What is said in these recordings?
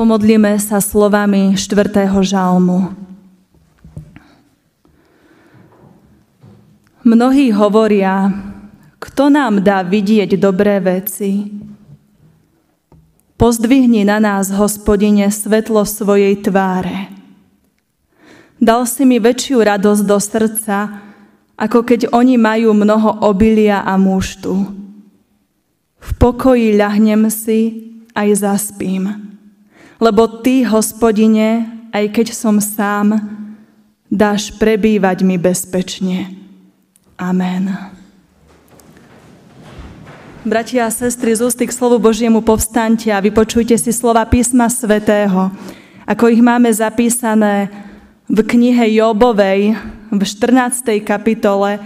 Pomodlíme sa slovami 4. žalmu. Mnohí hovoria, kto nám dá vidieť dobré veci? Pozdvihni na nás, hospodine, svetlo svojej tváre. Dal si mi väčšiu radosť do srdca, ako keď oni majú mnoho obilia a múštu. V pokoji ľahnem si aj zaspím lebo Ty, hospodine, aj keď som sám, dáš prebývať mi bezpečne. Amen. Bratia a sestry, z ústy k slovu Božiemu povstante a vypočujte si slova písma svätého, ako ich máme zapísané v knihe Jobovej v 14. kapitole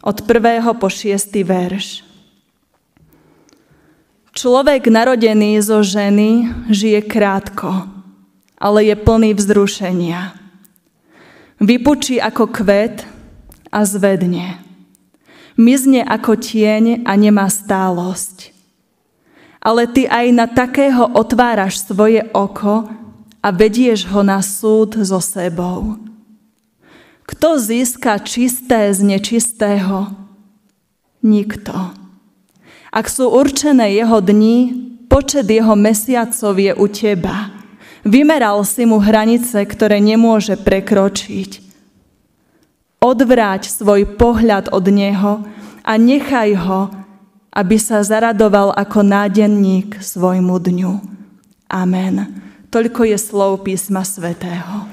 od 1. po 6. verš. Človek narodený zo ženy žije krátko, ale je plný vzrušenia. Vypučí ako kvet a zvedne. Mizne ako tieň a nemá stálosť. Ale ty aj na takého otváraš svoje oko a vedieš ho na súd so sebou. Kto získa čisté z nečistého? Nikto. Ak sú určené jeho dni, počet jeho mesiacov je u teba. Vymeral si mu hranice, ktoré nemôže prekročiť. Odvráť svoj pohľad od neho a nechaj ho, aby sa zaradoval ako nádenník svojmu dňu. Amen. Toľko je slov písma svätého.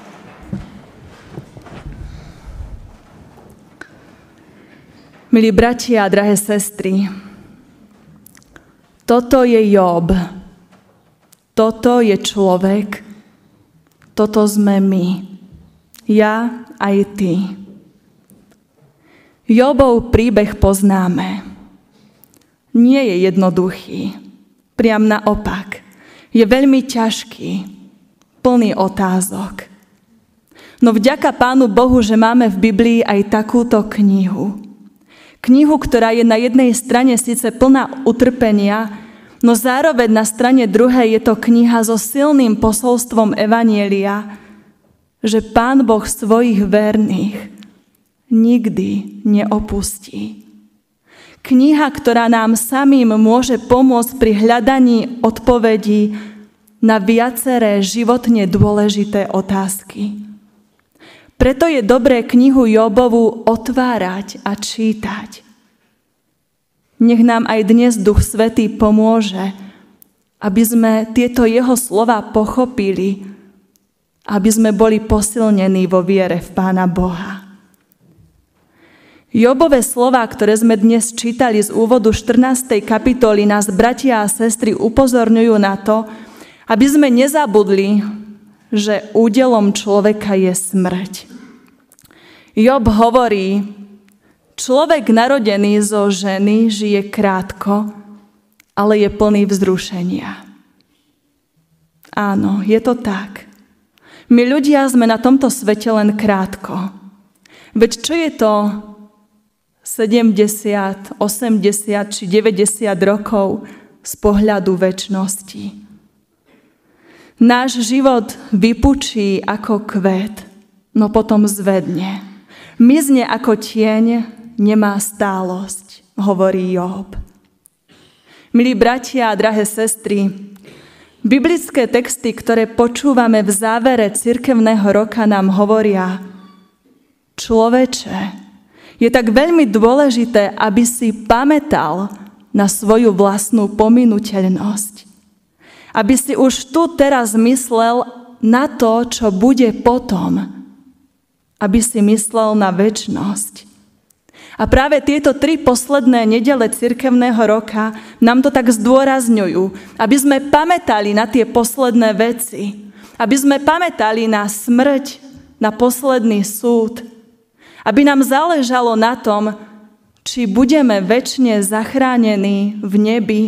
Milí bratia a drahé sestry, toto je Job. Toto je človek. Toto sme my. Ja aj ty. Jobov príbeh poznáme. Nie je jednoduchý. Priam naopak. Je veľmi ťažký. Plný otázok. No vďaka Pánu Bohu, že máme v Biblii aj takúto knihu Knihu, ktorá je na jednej strane síce plná utrpenia, no zároveň na strane druhej je to kniha so silným posolstvom Evanielia, že Pán Boh svojich verných nikdy neopustí. Kniha, ktorá nám samým môže pomôcť pri hľadaní odpovedí na viaceré životne dôležité otázky. Preto je dobré knihu Jobovu otvárať a čítať. Nech nám aj dnes Duch Svetý pomôže, aby sme tieto jeho slova pochopili, aby sme boli posilnení vo viere v Pána Boha. Jobové slova, ktoré sme dnes čítali z úvodu 14. kapitoly, nás bratia a sestry upozorňujú na to, aby sme nezabudli, že údelom človeka je smrť. Job hovorí, človek narodený zo ženy žije krátko, ale je plný vzrušenia. Áno, je to tak. My ľudia sme na tomto svete len krátko. Veď čo je to 70, 80 či 90 rokov z pohľadu väčšnosti? Náš život vypučí ako kvet, no potom zvedne. Mizne ako tieň, nemá stálosť, hovorí Job. Milí bratia a drahé sestry, biblické texty, ktoré počúvame v závere cirkevného roka, nám hovoria, človeče, je tak veľmi dôležité, aby si pamätal na svoju vlastnú pominuteľnosť aby si už tu teraz myslel na to, čo bude potom. Aby si myslel na väčnosť. A práve tieto tri posledné nedele cirkevného roka nám to tak zdôrazňujú, aby sme pamätali na tie posledné veci, aby sme pamätali na smrť, na posledný súd, aby nám záležalo na tom, či budeme väčšine zachránení v nebi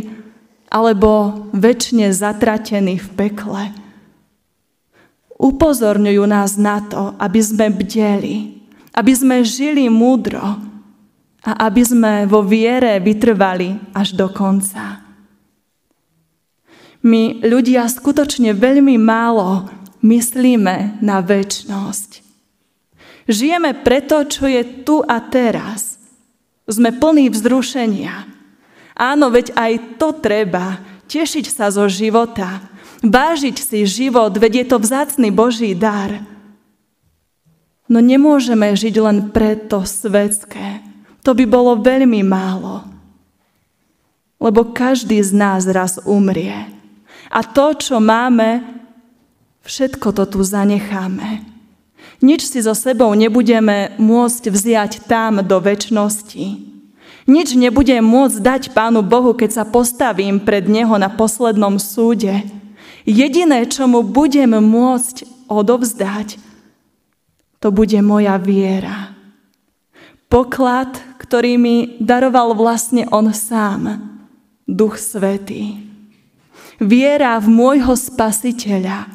alebo väčšine zatratení v pekle. Upozorňujú nás na to, aby sme bdeli, aby sme žili múdro a aby sme vo viere vytrvali až do konca. My ľudia skutočne veľmi málo myslíme na väčnosť. Žijeme preto, čo je tu a teraz. Sme plní vzrušenia. Áno, veď aj to treba. Tešiť sa zo života. Vážiť si život, veď je to vzácný Boží dar. No nemôžeme žiť len preto svetské. To by bolo veľmi málo. Lebo každý z nás raz umrie. A to, čo máme, všetko to tu zanecháme. Nič si so sebou nebudeme môcť vziať tam do väčšnosti. Nič nebudem môcť dať Pánu Bohu, keď sa postavím pred Neho na poslednom súde. Jediné, čo mu budem môcť odovzdať, to bude moja viera. Poklad, ktorý mi daroval vlastne On sám, Duch Svetý. Viera v môjho spasiteľa,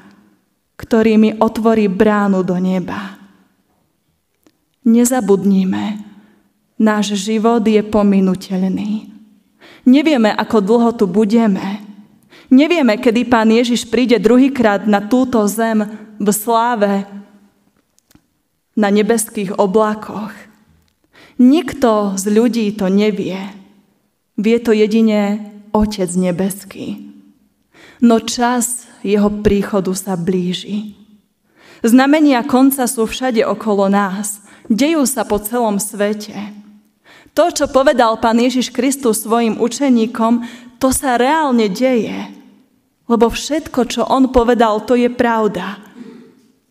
ktorý mi otvorí bránu do neba. Nezabudnime, náš život je pominuteľný. Nevieme, ako dlho tu budeme. Nevieme, kedy Pán Ježiš príde druhýkrát na túto zem v sláve na nebeských oblakoch. Nikto z ľudí to nevie. Vie to jedine Otec nebeský no čas jeho príchodu sa blíži. Znamenia konca sú všade okolo nás. Dejú sa po celom svete. To, čo povedal pán Ježiš Kristus svojim učeníkom, to sa reálne deje. Lebo všetko, čo on povedal, to je pravda.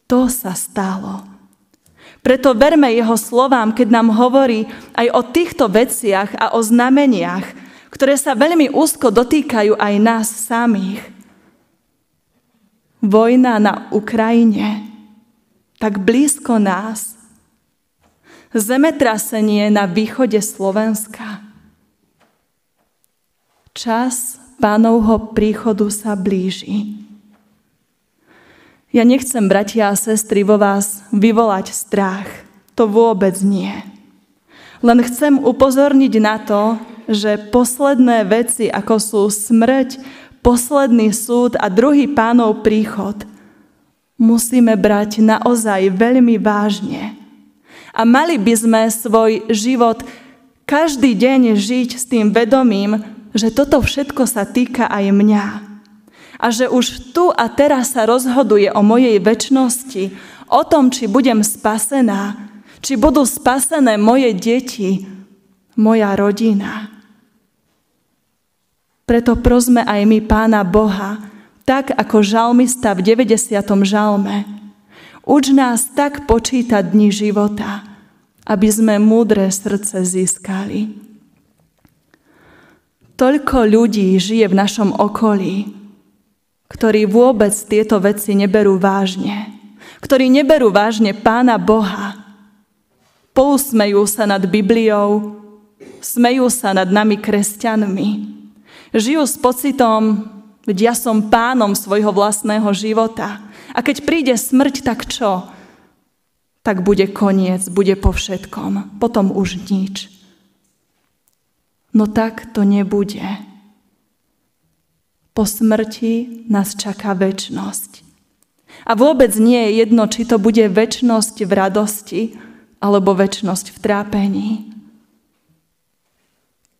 To sa stalo. Preto verme jeho slovám, keď nám hovorí aj o týchto veciach a o znameniach, ktoré sa veľmi úzko dotýkajú aj nás samých vojna na Ukrajine, tak blízko nás, zemetrasenie na východe Slovenska. Čas pánovho príchodu sa blíži. Ja nechcem, bratia a sestry, vo vás vyvolať strach. To vôbec nie. Len chcem upozorniť na to, že posledné veci, ako sú smrť, posledný súd a druhý pánov príchod musíme brať naozaj veľmi vážne. A mali by sme svoj život každý deň žiť s tým vedomím, že toto všetko sa týka aj mňa. A že už tu a teraz sa rozhoduje o mojej väčšnosti, o tom, či budem spasená, či budú spasené moje deti, moja rodina. Preto prosme aj my Pána Boha, tak ako žalmista v 90. žalme. Uč nás tak počítať dni života, aby sme múdre srdce získali. Toľko ľudí žije v našom okolí, ktorí vôbec tieto veci neberú vážne, ktorí neberú vážne Pána Boha. Pousmejú sa nad Bibliou, smejú sa nad nami kresťanmi, Žijú s pocitom, veď ja som pánom svojho vlastného života. A keď príde smrť, tak čo? Tak bude koniec, bude po všetkom. Potom už nič. No tak to nebude. Po smrti nás čaká väčnosť. A vôbec nie je jedno, či to bude väčnosť v radosti alebo väčnosť v trápení.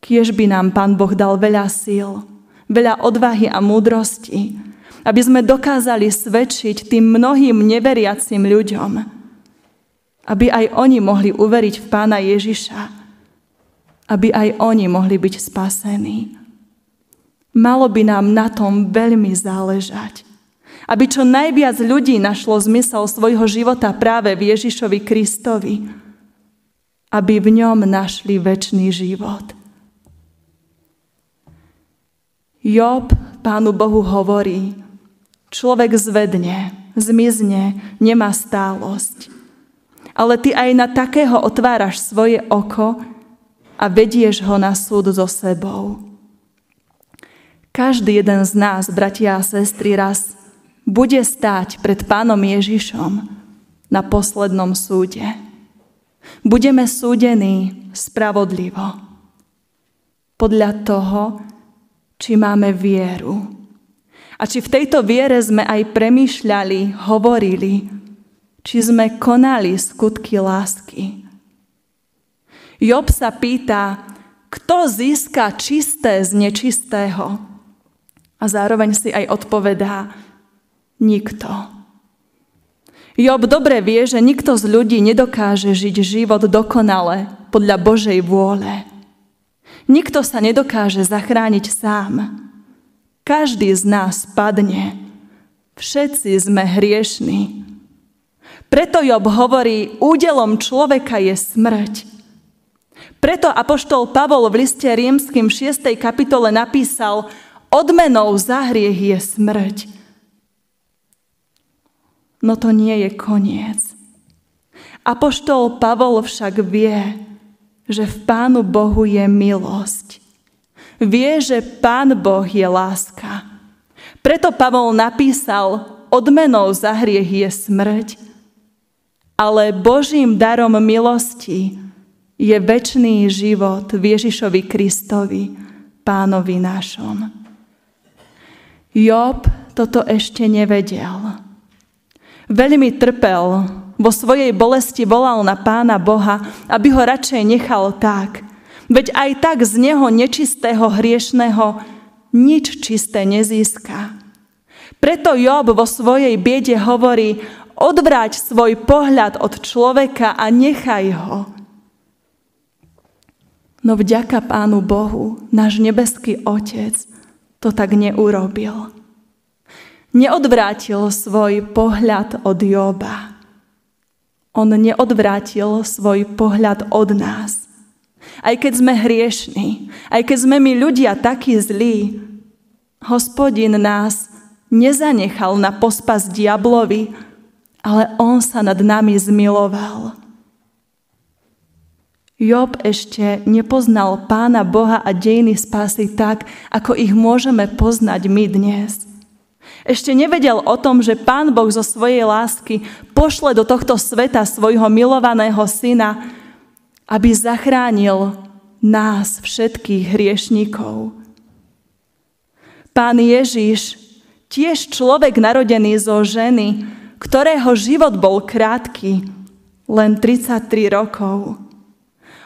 Kiež by nám Pán Boh dal veľa síl, veľa odvahy a múdrosti, aby sme dokázali svedčiť tým mnohým neveriacim ľuďom, aby aj oni mohli uveriť v Pána Ježiša, aby aj oni mohli byť spasení. Malo by nám na tom veľmi záležať, aby čo najviac ľudí našlo zmysel svojho života práve v Ježišovi Kristovi, aby v ňom našli väčší život. Job Pánu Bohu hovorí, človek zvedne, zmizne, nemá stálosť. Ale ty aj na takého otváraš svoje oko a vedieš ho na súd so sebou. Každý jeden z nás, bratia a sestry, raz bude stáť pred Pánom Ježišom na poslednom súde. Budeme súdení spravodlivo. Podľa toho, či máme vieru. A či v tejto viere sme aj premýšľali, hovorili, či sme konali skutky lásky. Job sa pýta, kto získa čisté z nečistého? A zároveň si aj odpovedá, nikto. Job dobre vie, že nikto z ľudí nedokáže žiť život dokonale podľa Božej vôle. Nikto sa nedokáže zachrániť sám. Každý z nás padne. Všetci sme hriešní. Preto Job hovorí, údelom človeka je smrť. Preto apoštol Pavol v liste rímským 6. kapitole napísal, odmenou za hriech je smrť. No to nie je koniec. Apoštol Pavol však vie, že v Pánu Bohu je milosť. Vie, že Pán Boh je láska. Preto Pavol napísal, odmenou za hriech je smrť, ale Božím darom milosti je väčší život v Ježišovi Kristovi, pánovi našom. Job toto ešte nevedel. Veľmi trpel, vo svojej bolesti volal na pána Boha, aby ho radšej nechal tak. Veď aj tak z neho nečistého hriešného nič čisté nezíska. Preto Job vo svojej biede hovorí, odvráť svoj pohľad od človeka a nechaj ho. No vďaka Pánu Bohu, náš nebeský Otec to tak neurobil neodvrátil svoj pohľad od Joba. On neodvrátil svoj pohľad od nás. Aj keď sme hriešní, aj keď sme my ľudia takí zlí, hospodin nás nezanechal na pospas diablovi, ale on sa nad nami zmiloval. Job ešte nepoznal Pána Boha a dejiny spásy tak, ako ich môžeme poznať my dnes. Ešte nevedel o tom, že Pán Boh zo svojej lásky pošle do tohto sveta svojho milovaného syna, aby zachránil nás, všetkých hriešníkov. Pán Ježiš, tiež človek narodený zo ženy, ktorého život bol krátky, len 33 rokov.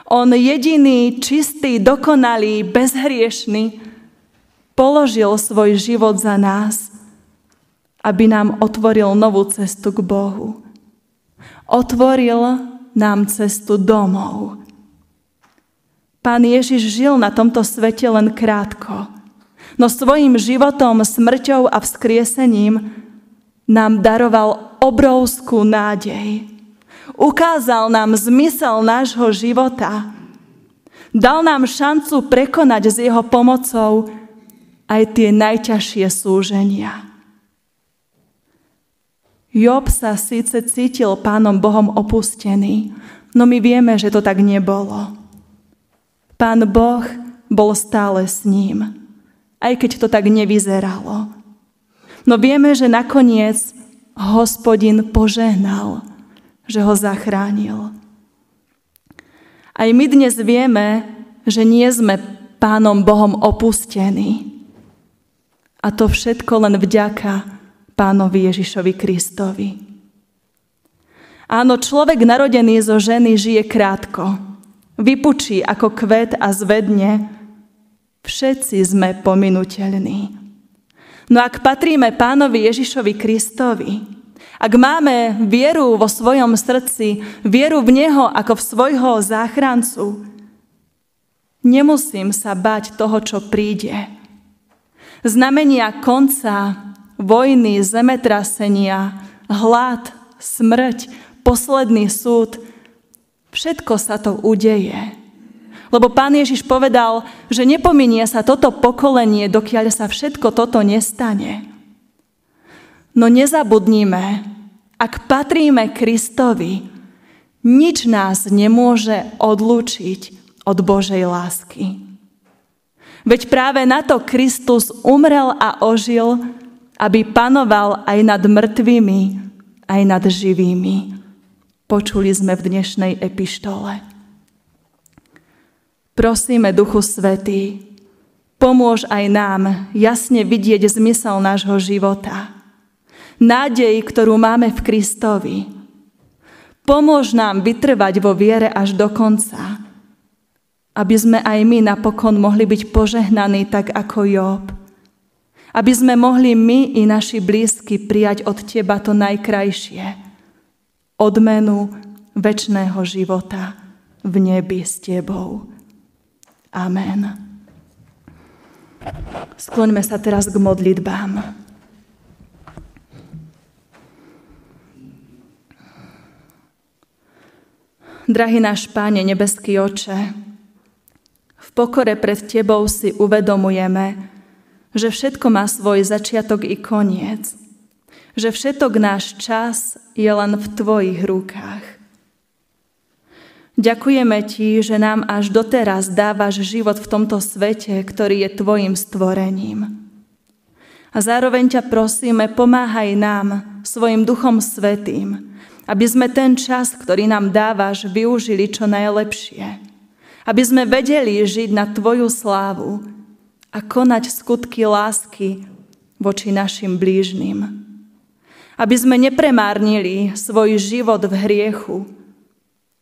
On jediný, čistý, dokonalý, bezhriešný, položil svoj život za nás aby nám otvoril novú cestu k Bohu. Otvoril nám cestu domov. Pán Ježiš žil na tomto svete len krátko, no svojim životom, smrťou a vzkriesením nám daroval obrovskú nádej. Ukázal nám zmysel nášho života. Dal nám šancu prekonať s jeho pomocou aj tie najťažšie súženia. Job sa síce cítil pánom Bohom opustený, no my vieme, že to tak nebolo. Pán Boh bol stále s ním, aj keď to tak nevyzeralo. No vieme, že nakoniec hospodin požehnal, že ho zachránil. Aj my dnes vieme, že nie sme pánom Bohom opustení. A to všetko len vďaka pánovi Ježišovi Kristovi. Áno, človek narodený zo ženy žije krátko. Vypučí ako kvet a zvedne. Všetci sme pominuteľní. No ak patríme pánovi Ježišovi Kristovi, ak máme vieru vo svojom srdci, vieru v Neho ako v svojho záchrancu, nemusím sa bať toho, čo príde. Znamenia konca vojny, zemetrasenia, hlad, smrť, posledný súd, všetko sa to udeje. Lebo pán Ježiš povedal, že nepominie sa toto pokolenie, dokiaľ sa všetko toto nestane. No nezabudnime, ak patríme Kristovi, nič nás nemôže odlúčiť od Božej lásky. Veď práve na to Kristus umrel a ožil, aby panoval aj nad mŕtvými, aj nad živými. Počuli sme v dnešnej epištole. Prosíme, Duchu Svetý, Pomôž aj nám jasne vidieť zmysel nášho života. Nádej, ktorú máme v Kristovi. Pomôž nám vytrvať vo viere až do konca, aby sme aj my napokon mohli byť požehnaní tak ako Job. Aby sme mohli my i naši blízky prijať od Teba to najkrajšie. Odmenu väčšného života v nebi s Tebou. Amen. Skloňme sa teraz k modlitbám. Drahý náš Páne, nebeský oče, v pokore pred Tebou si uvedomujeme, že všetko má svoj začiatok i koniec, že všetok náš čas je len v Tvojich rukách. Ďakujeme Ti, že nám až doteraz dávaš život v tomto svete, ktorý je Tvojim stvorením. A zároveň ťa prosíme, pomáhaj nám svojim Duchom Svetým, aby sme ten čas, ktorý nám dávaš, využili čo najlepšie. Aby sme vedeli žiť na Tvoju slávu a konať skutky lásky voči našim blížnym. Aby sme nepremárnili svoj život v hriechu,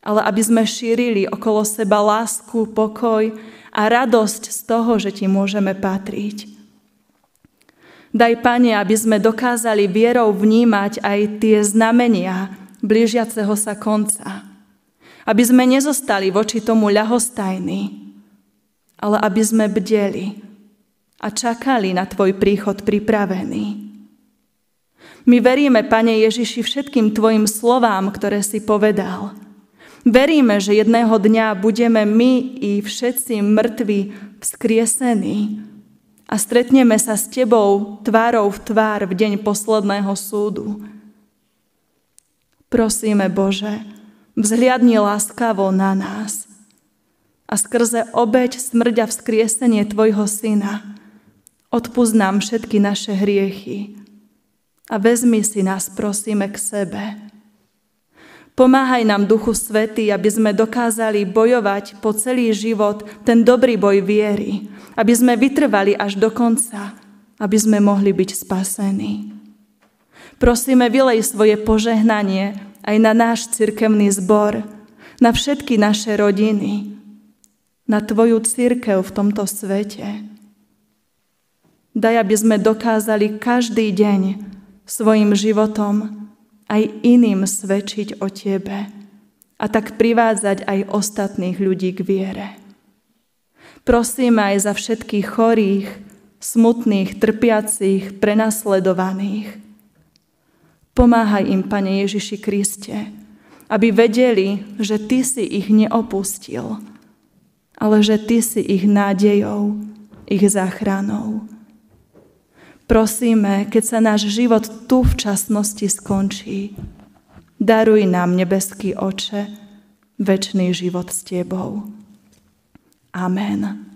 ale aby sme šírili okolo seba lásku, pokoj a radosť z toho, že Ti môžeme patriť. Daj, Pane, aby sme dokázali vierou vnímať aj tie znamenia, blížiaceho sa konca. Aby sme nezostali voči tomu ľahostajní, ale aby sme bdeli a čakali na Tvoj príchod pripravený. My veríme, Pane Ježiši, všetkým Tvojim slovám, ktoré si povedal. Veríme, že jedného dňa budeme my i všetci mŕtvi vzkriesení a stretneme sa s Tebou tvárou v tvár v deň posledného súdu. Prosíme, Bože, vzhliadni láskavo na nás a skrze obeď, smrť a vzkriesenie Tvojho Syna odpúsť nám všetky naše hriechy a vezmi si nás, prosíme, k sebe. Pomáhaj nám, Duchu Svetý, aby sme dokázali bojovať po celý život ten dobrý boj viery, aby sme vytrvali až do konca, aby sme mohli byť spasení. Prosíme, vylej svoje požehnanie aj na náš cirkevný zbor, na všetky naše rodiny, na Tvoju církev v tomto svete. Daj, aby sme dokázali každý deň svojim životom aj iným svedčiť o Tebe a tak privádzať aj ostatných ľudí k viere. Prosíme aj za všetkých chorých, smutných, trpiacich, prenasledovaných, Pomáhaj im, Pane Ježiši Kriste, aby vedeli, že Ty si ich neopustil, ale že Ty si ich nádejou, ich záchranou. Prosíme, keď sa náš život tu v časnosti skončí, daruj nám, nebeský oče, väčší život s Tebou. Amen.